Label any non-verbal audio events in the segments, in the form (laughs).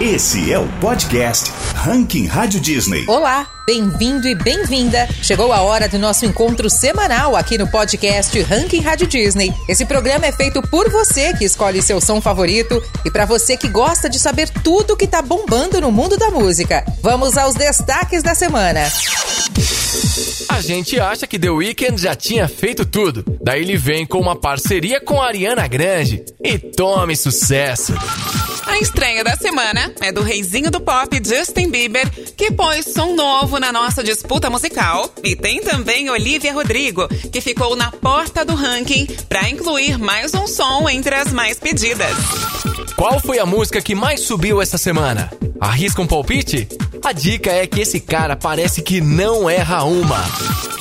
Esse é o podcast Ranking Rádio Disney. Olá, bem-vindo e bem-vinda. Chegou a hora do nosso encontro semanal aqui no podcast Ranking Rádio Disney. Esse programa é feito por você que escolhe seu som favorito e para você que gosta de saber tudo que tá bombando no mundo da música. Vamos aos destaques da semana. A gente acha que The Weeknd já tinha feito tudo. Daí ele vem com uma parceria com a Ariana Grande e tome sucesso. A estreia da semana é do reizinho do pop Justin Bieber, que pôs som novo na nossa disputa musical. E tem também Olivia Rodrigo, que ficou na porta do ranking para incluir mais um som entre as mais pedidas. Qual foi a música que mais subiu essa semana? Arrisca um palpite? A dica é que esse cara parece que não erra uma.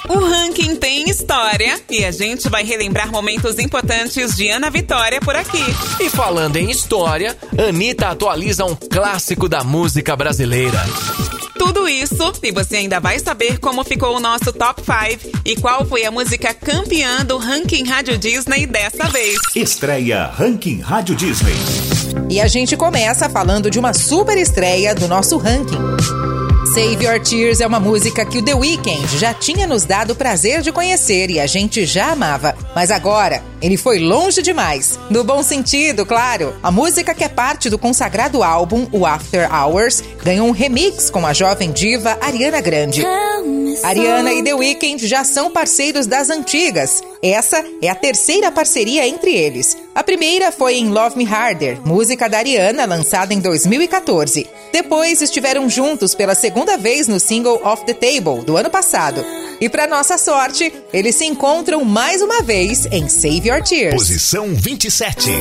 O ranking tem história e a gente vai relembrar momentos importantes de Ana Vitória por aqui. E falando em história, Anitta atualiza um clássico da música brasileira. Tudo isso e você ainda vai saber como ficou o nosso top 5 e qual foi a música campeã do ranking Rádio Disney dessa vez. Estreia Ranking Rádio Disney. E a gente começa falando de uma super estreia do nosso ranking. Save Your Tears é uma música que o The Weeknd já tinha nos dado o prazer de conhecer e a gente já amava. Mas agora, ele foi longe demais. No bom sentido, claro. A música que é parte do consagrado álbum, o After Hours, ganhou um remix com a jovem diva Ariana Grande. Ariana e The Weeknd já são parceiros das antigas. Essa é a terceira parceria entre eles. A primeira foi em Love Me Harder, música da Ariana lançada em 2014. Depois estiveram juntos pela segunda vez no single Off the Table do ano passado. E para nossa sorte, eles se encontram mais uma vez em Save Your Tears. Posição 27.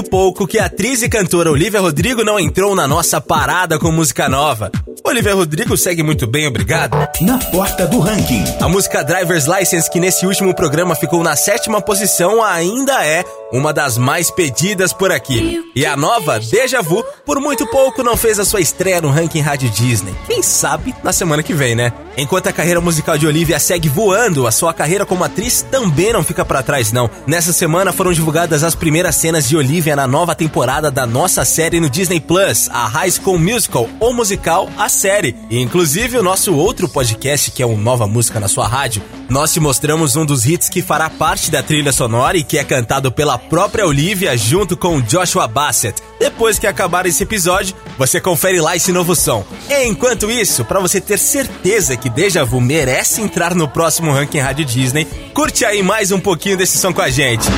Muito pouco que a atriz e cantora Olivia Rodrigo não entrou na nossa parada com música nova. Olivia Rodrigo segue muito bem, obrigado. Na porta do ranking. A música Driver's License, que nesse último programa ficou na sétima posição, ainda é uma das mais pedidas por aqui. E a nova, Deja Vu, por muito pouco não fez a sua estreia no ranking Rádio Disney. Quem sabe na semana que vem, né? Enquanto a carreira musical de Olivia segue voando, a sua carreira como atriz também não fica para trás, não. Nessa semana foram divulgadas as primeiras cenas de Olivia na nova temporada da nossa série no Disney Plus, a High School Musical, ou musical A Série. E inclusive o nosso outro podcast, que é o Nova Música na Sua Rádio, nós te mostramos um dos hits que fará parte da trilha sonora e que é cantado pela própria Olivia junto com Joshua Bassett. Depois que acabar esse episódio, você confere lá esse novo som. Enquanto isso, para você ter certeza que Deja Vu merece entrar no próximo ranking Rádio Disney, curte aí mais um pouquinho desse som com a gente.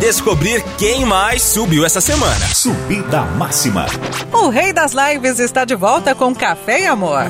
Descobrir quem mais subiu essa semana. Subida máxima. O Rei das Lives está de volta com Café e Amor.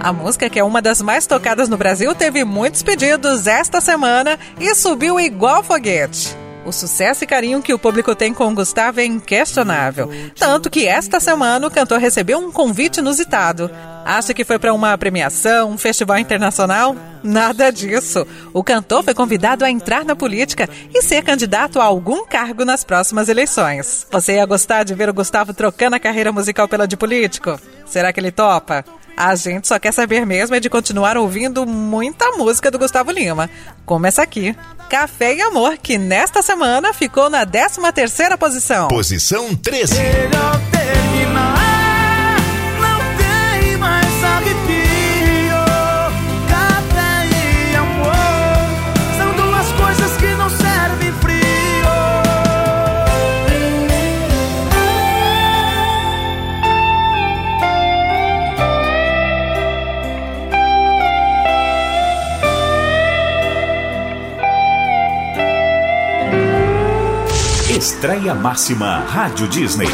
A música, que é uma das mais tocadas no Brasil, teve muitos pedidos esta semana e subiu igual foguete. O sucesso e carinho que o público tem com Gustavo é inquestionável. Tanto que esta semana o cantor recebeu um convite inusitado. Acha que foi para uma premiação, um festival internacional? Nada disso. O cantor foi convidado a entrar na política e ser candidato a algum cargo nas próximas eleições. Você ia gostar de ver o Gustavo trocando a carreira musical pela de político? Será que ele topa? A gente só quer saber mesmo é de continuar ouvindo muita música do Gustavo Lima, como essa aqui, Café e Amor, que nesta semana ficou na 13 terceira posição. Posição 13. Máxima Rádio Disney.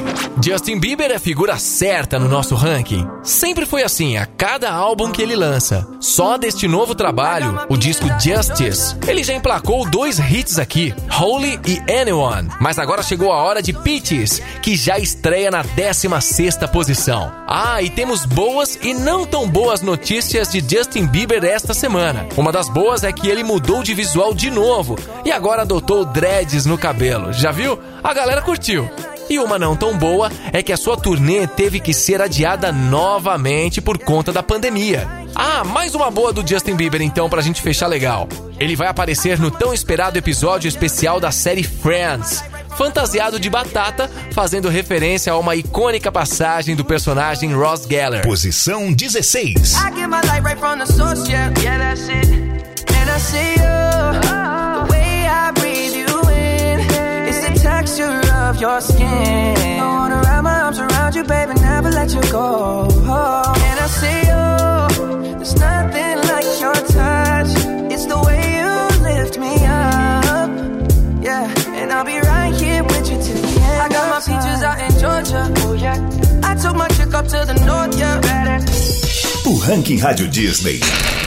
Justin Bieber é figura certa no nosso ranking. Sempre foi assim a cada álbum que ele lança. Só deste novo trabalho, o disco Justice, ele já emplacou dois hits aqui, Holy e Anyone. Mas agora chegou a hora de Peaches, que já estreia na 16 posição. Ah, e temos boas e não tão boas notícias de Justin Bieber esta semana. Uma das boas é que ele mudou de visual de novo e agora adotou dreads no cabelo. Já viu? A galera curtiu. E uma não tão boa é que a sua turnê teve que ser adiada novamente por conta da pandemia. Ah, mais uma boa do Justin Bieber então pra gente fechar legal. Ele vai aparecer no tão esperado episódio especial da série Friends, fantasiado de batata, fazendo referência a uma icônica passagem do personagem Ross Geller. Posição 16. texture of your skin. I wanna wrap my arms around you, baby, never let you go. And I oh, there's nothing like your touch. It's the way you lift me up. Yeah, and I'll be right here with you till the end. I got my peaches out in Georgia. Oh, yeah. I took my chick up to the north, yeah. O Ranking Rádio Disney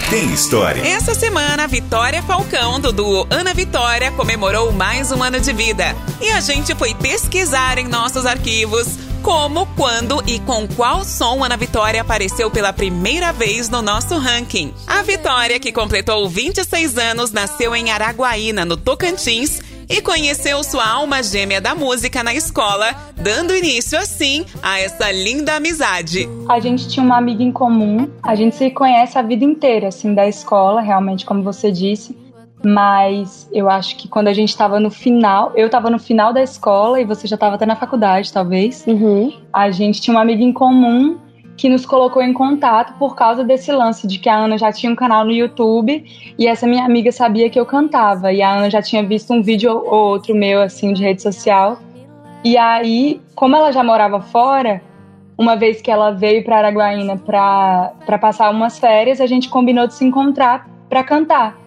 tem história. Essa semana, Vitória Falcão, do duo Ana Vitória, comemorou mais um ano de vida. E a gente foi pesquisar em nossos arquivos como, quando e com qual som Ana Vitória apareceu pela primeira vez no nosso ranking. A Vitória, que completou 26 anos, nasceu em Araguaína, no Tocantins, e conheceu sua alma gêmea da música na escola, dando início assim a essa linda amizade. A gente tinha uma amiga em comum, a gente se conhece a vida inteira, assim, da escola, realmente, como você disse. Mas eu acho que quando a gente estava no final, eu estava no final da escola e você já estava até na faculdade, talvez. Uhum. A gente tinha uma amiga em comum que nos colocou em contato por causa desse lance de que a Ana já tinha um canal no YouTube e essa minha amiga sabia que eu cantava e a Ana já tinha visto um vídeo ou outro meu assim de rede social. E aí, como ela já morava fora, uma vez que ela veio para Araguaína para passar umas férias, a gente combinou de se encontrar para cantar.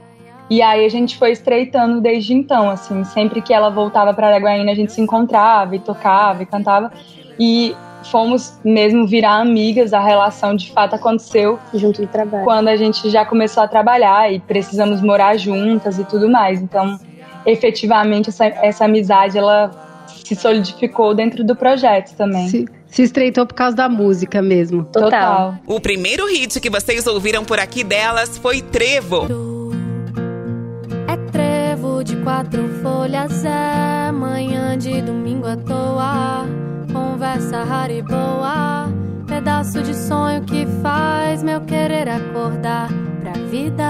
E aí a gente foi estreitando desde então, assim, sempre que ela voltava para Araguaína, a gente se encontrava e tocava e cantava. E fomos mesmo virar amigas, a relação de fato aconteceu junto do trabalho. Quando a gente já começou a trabalhar e precisamos morar juntas e tudo mais. Então, efetivamente essa, essa amizade ela se solidificou dentro do projeto também. Se, se estreitou por causa da música mesmo. Total. Total. O primeiro hit que vocês ouviram por aqui delas foi Trevo. De quatro folhas, é manhã de domingo à toa conversa rara e boa. Pedaço de sonho que faz meu querer acordar pra vida.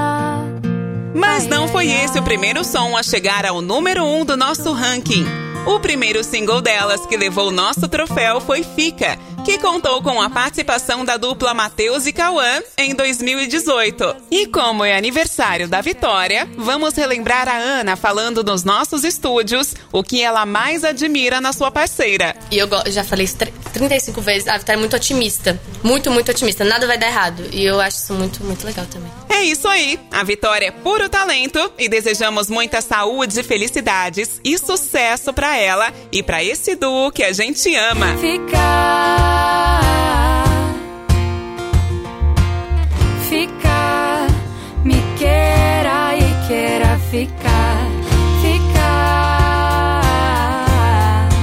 Mas não foi esse o primeiro som a chegar ao número 1 um do nosso ranking. O primeiro single delas que levou o nosso troféu foi Fica, que contou com a participação da dupla Matheus e Cauã em 2018. E como é aniversário da Vitória, vamos relembrar a Ana falando nos nossos estúdios o que ela mais admira na sua parceira. E eu já falei 35 vezes, a Vitória é muito otimista. Muito, muito otimista. Nada vai dar errado. E eu acho isso muito, muito legal também. É isso aí. A Vitória é puro talento e desejamos muita saúde, felicidades e sucesso para ela e para esse duo que a gente ama. Ficar ficar, me queira e queira ficar,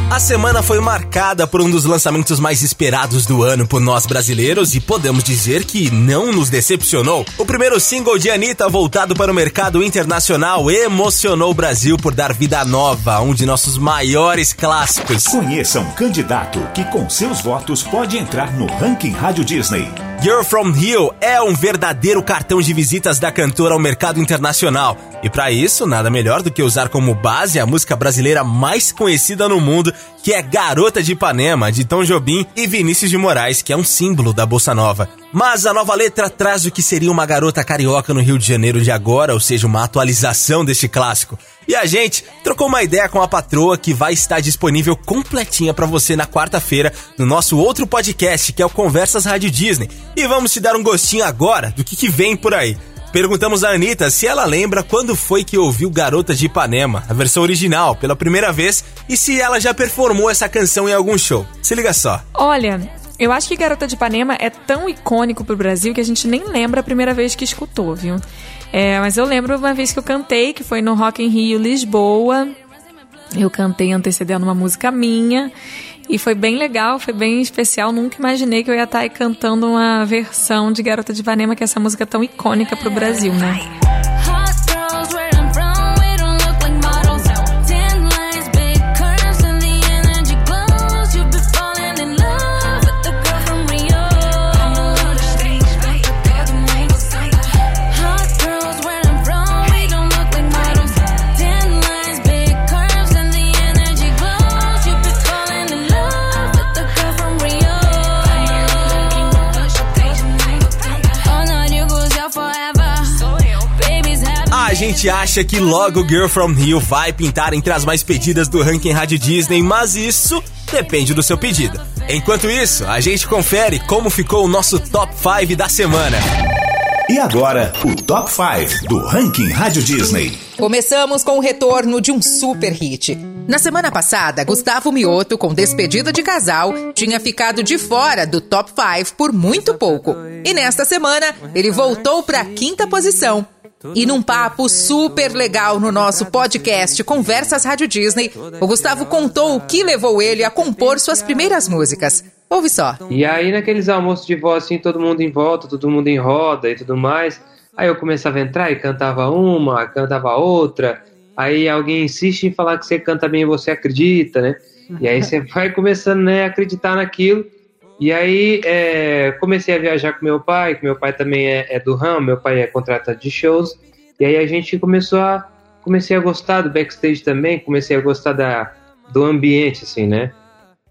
A semana foi marcada por um dos lançamentos mais esperados do ano por nós brasileiros e podemos dizer que não nos decepcionou. O primeiro single de Anitta voltado para o mercado internacional emocionou o Brasil por dar vida nova a um de nossos maiores clássicos. Conheça um candidato que com seus votos pode entrar no Ranking Rádio Disney. You're From Hill é um verdadeiro cartão de visitas da cantora ao mercado internacional. E para isso, nada melhor do que usar como base a música brasileira mais conhecida no mundo, que é Garota de Ipanema, de Tom Jobim e Vinícius de Moraes, que é um símbolo da bossa nova. Mas a nova letra traz o que seria uma garota carioca no Rio de Janeiro de agora, ou seja, uma atualização deste clássico. E a gente trocou uma ideia com a patroa que vai estar disponível completinha para você na quarta-feira no nosso outro podcast, que é o Conversas Rádio Disney. E vamos te dar um gostinho agora do que, que vem por aí. Perguntamos a Anitta se ela lembra quando foi que ouviu Garota de Ipanema, a versão original, pela primeira vez, e se ela já performou essa canção em algum show. Se liga só. Olha, eu acho que Garota de Ipanema é tão icônico pro Brasil que a gente nem lembra a primeira vez que escutou, viu? É, mas eu lembro uma vez que eu cantei, que foi no Rock in Rio Lisboa. Eu cantei antecedendo uma música minha. E foi bem legal, foi bem especial. Nunca imaginei que eu ia estar aí cantando uma versão de Garota de Ipanema, que é essa música tão icônica pro Brasil, né? Gente acha que logo Girl From Rio vai pintar entre as mais pedidas do ranking Rádio Disney, mas isso depende do seu pedido. Enquanto isso, a gente confere como ficou o nosso top 5 da semana. E agora, o top 5 do ranking Rádio Disney. Começamos com o retorno de um super hit. Na semana passada, Gustavo Mioto, com despedida de casal, tinha ficado de fora do top 5 por muito pouco. E nesta semana, ele voltou para a quinta posição e num papo super legal no nosso podcast Conversas Rádio Disney, o Gustavo contou o que levou ele a compor suas primeiras músicas. Ouve só. E aí, naqueles almoços de voz, assim, todo mundo em volta, todo mundo em roda e tudo mais. Aí eu começava a entrar e cantava uma, cantava outra. Aí alguém insiste em falar que você canta bem e você acredita, né? E aí você (laughs) vai começando né, a acreditar naquilo. E aí é, comecei a viajar com meu pai, que meu pai também é, é, do ramo, meu pai é contratado de shows. E aí a gente começou a comecei a gostar do backstage também, comecei a gostar da, do ambiente assim, né?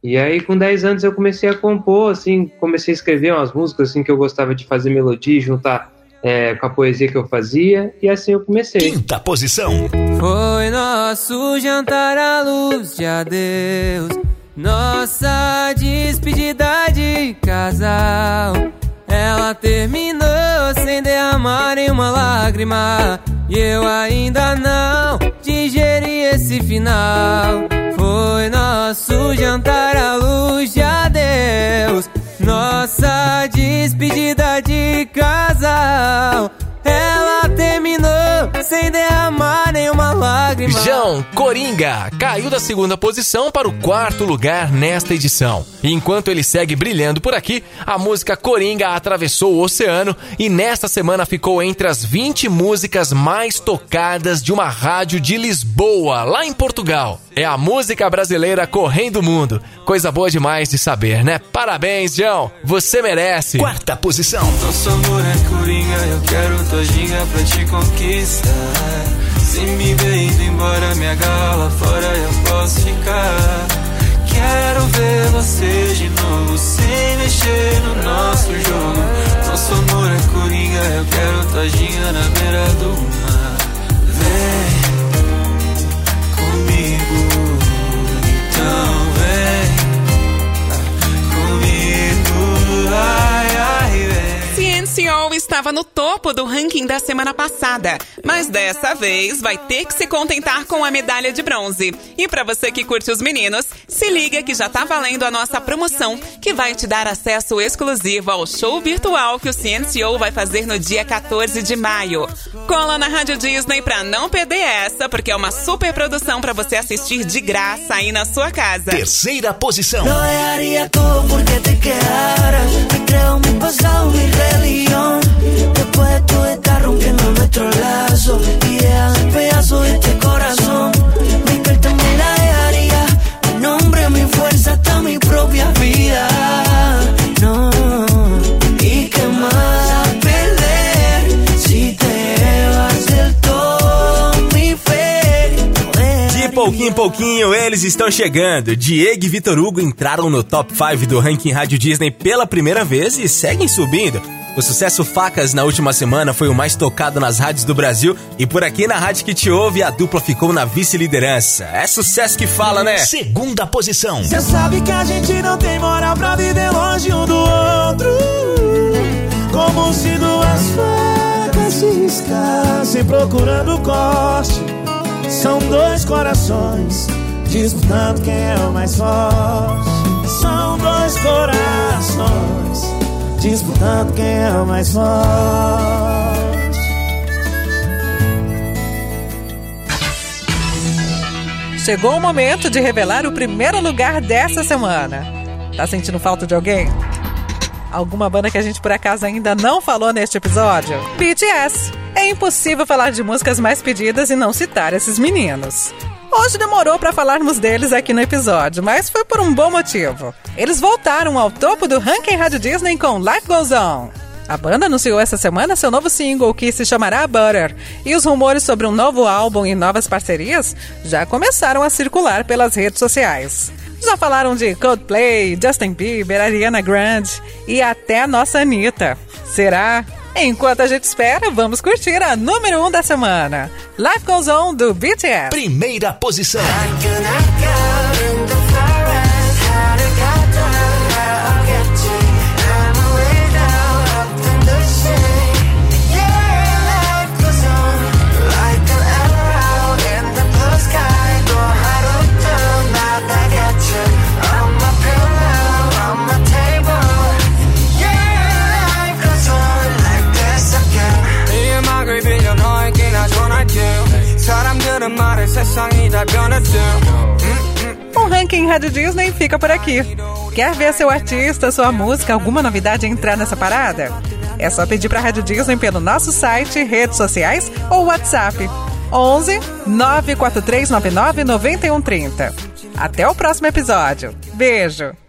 E aí com 10 anos eu comecei a compor, assim, comecei a escrever umas músicas assim que eu gostava de fazer melodia, juntar é, com a poesia que eu fazia, e assim eu comecei. Quinta posição. Foi nosso jantar à luz de adeus nossa despedida de casal. Ela terminou sem derramar uma lágrima. E eu ainda não digeri esse final. Foi nosso jantar à luz de adeus. Nossa despedida de casal. Lágrima. João Coringa caiu da segunda posição para o quarto lugar nesta edição. E enquanto ele segue brilhando por aqui, a música Coringa atravessou o oceano e nesta semana ficou entre as 20 músicas mais tocadas de uma rádio de Lisboa, lá em Portugal. É a música brasileira correndo o mundo. Coisa boa demais de saber, né? Parabéns, João. Você merece. Quarta posição. Nosso amor é coringa, eu quero tua ginga pra te conquistar. Se me ver indo embora, minha gala fora eu posso ficar. Quero ver você de novo, sem mexer no nosso jogo. Nosso amor é coringa, eu quero tua ginga na beira do mar. Vem. CNCO estava no topo do ranking da semana passada, mas dessa vez vai ter que se contentar com a medalha de bronze. E para você que curte os meninos, se liga que já tá valendo a nossa promoção, que vai te dar acesso exclusivo ao show virtual que o CNCO vai fazer no dia 14 de maio. Cola na Rádio Disney pra não perder essa, porque é uma super produção para você assistir de graça aí na sua casa. Terceira posição. De rompiendo nuestro lazo y deja en pedazos este corazón. Mi carta me la dejaría, mi nombre, mi fuerza, hasta mi propia vida. No. De pouquinho em pouquinho, eles estão chegando. Diego e Vitor Hugo entraram no top 5 do ranking Rádio Disney pela primeira vez e seguem subindo. O sucesso Facas na última semana foi o mais tocado nas rádios do Brasil e por aqui na rádio que te ouve a dupla ficou na vice-liderança. É sucesso que fala, né? Segunda posição. Você sabe que a gente não tem moral pra viver longe um do outro. Como se duas facas se procurando o corte. São dois corações disputando quem é o mais forte. São dois corações disputando quem é o mais forte. Chegou o momento de revelar o primeiro lugar dessa semana. Tá sentindo falta de alguém? Alguma banda que a gente por acaso ainda não falou neste episódio? BTS. É impossível falar de músicas mais pedidas e não citar esses meninos. Hoje demorou para falarmos deles aqui no episódio, mas foi por um bom motivo. Eles voltaram ao topo do ranking Rádio Disney com Life Goes On. A banda anunciou essa semana seu novo single, que se chamará Butter, e os rumores sobre um novo álbum e novas parcerias já começaram a circular pelas redes sociais. Já falaram de Coldplay, Justin Bieber, Ariana Grande e até a nossa Anitta. Será? Enquanto a gente espera, vamos curtir a número 1 um da semana. Life Goes On do BTS. Primeira posição. O ranking Rádio Disney fica por aqui. Quer ver seu artista, sua música, alguma novidade entrar nessa parada? É só pedir para a Rádio Disney pelo nosso site, redes sociais ou WhatsApp. 11 94399 9130. Até o próximo episódio. Beijo!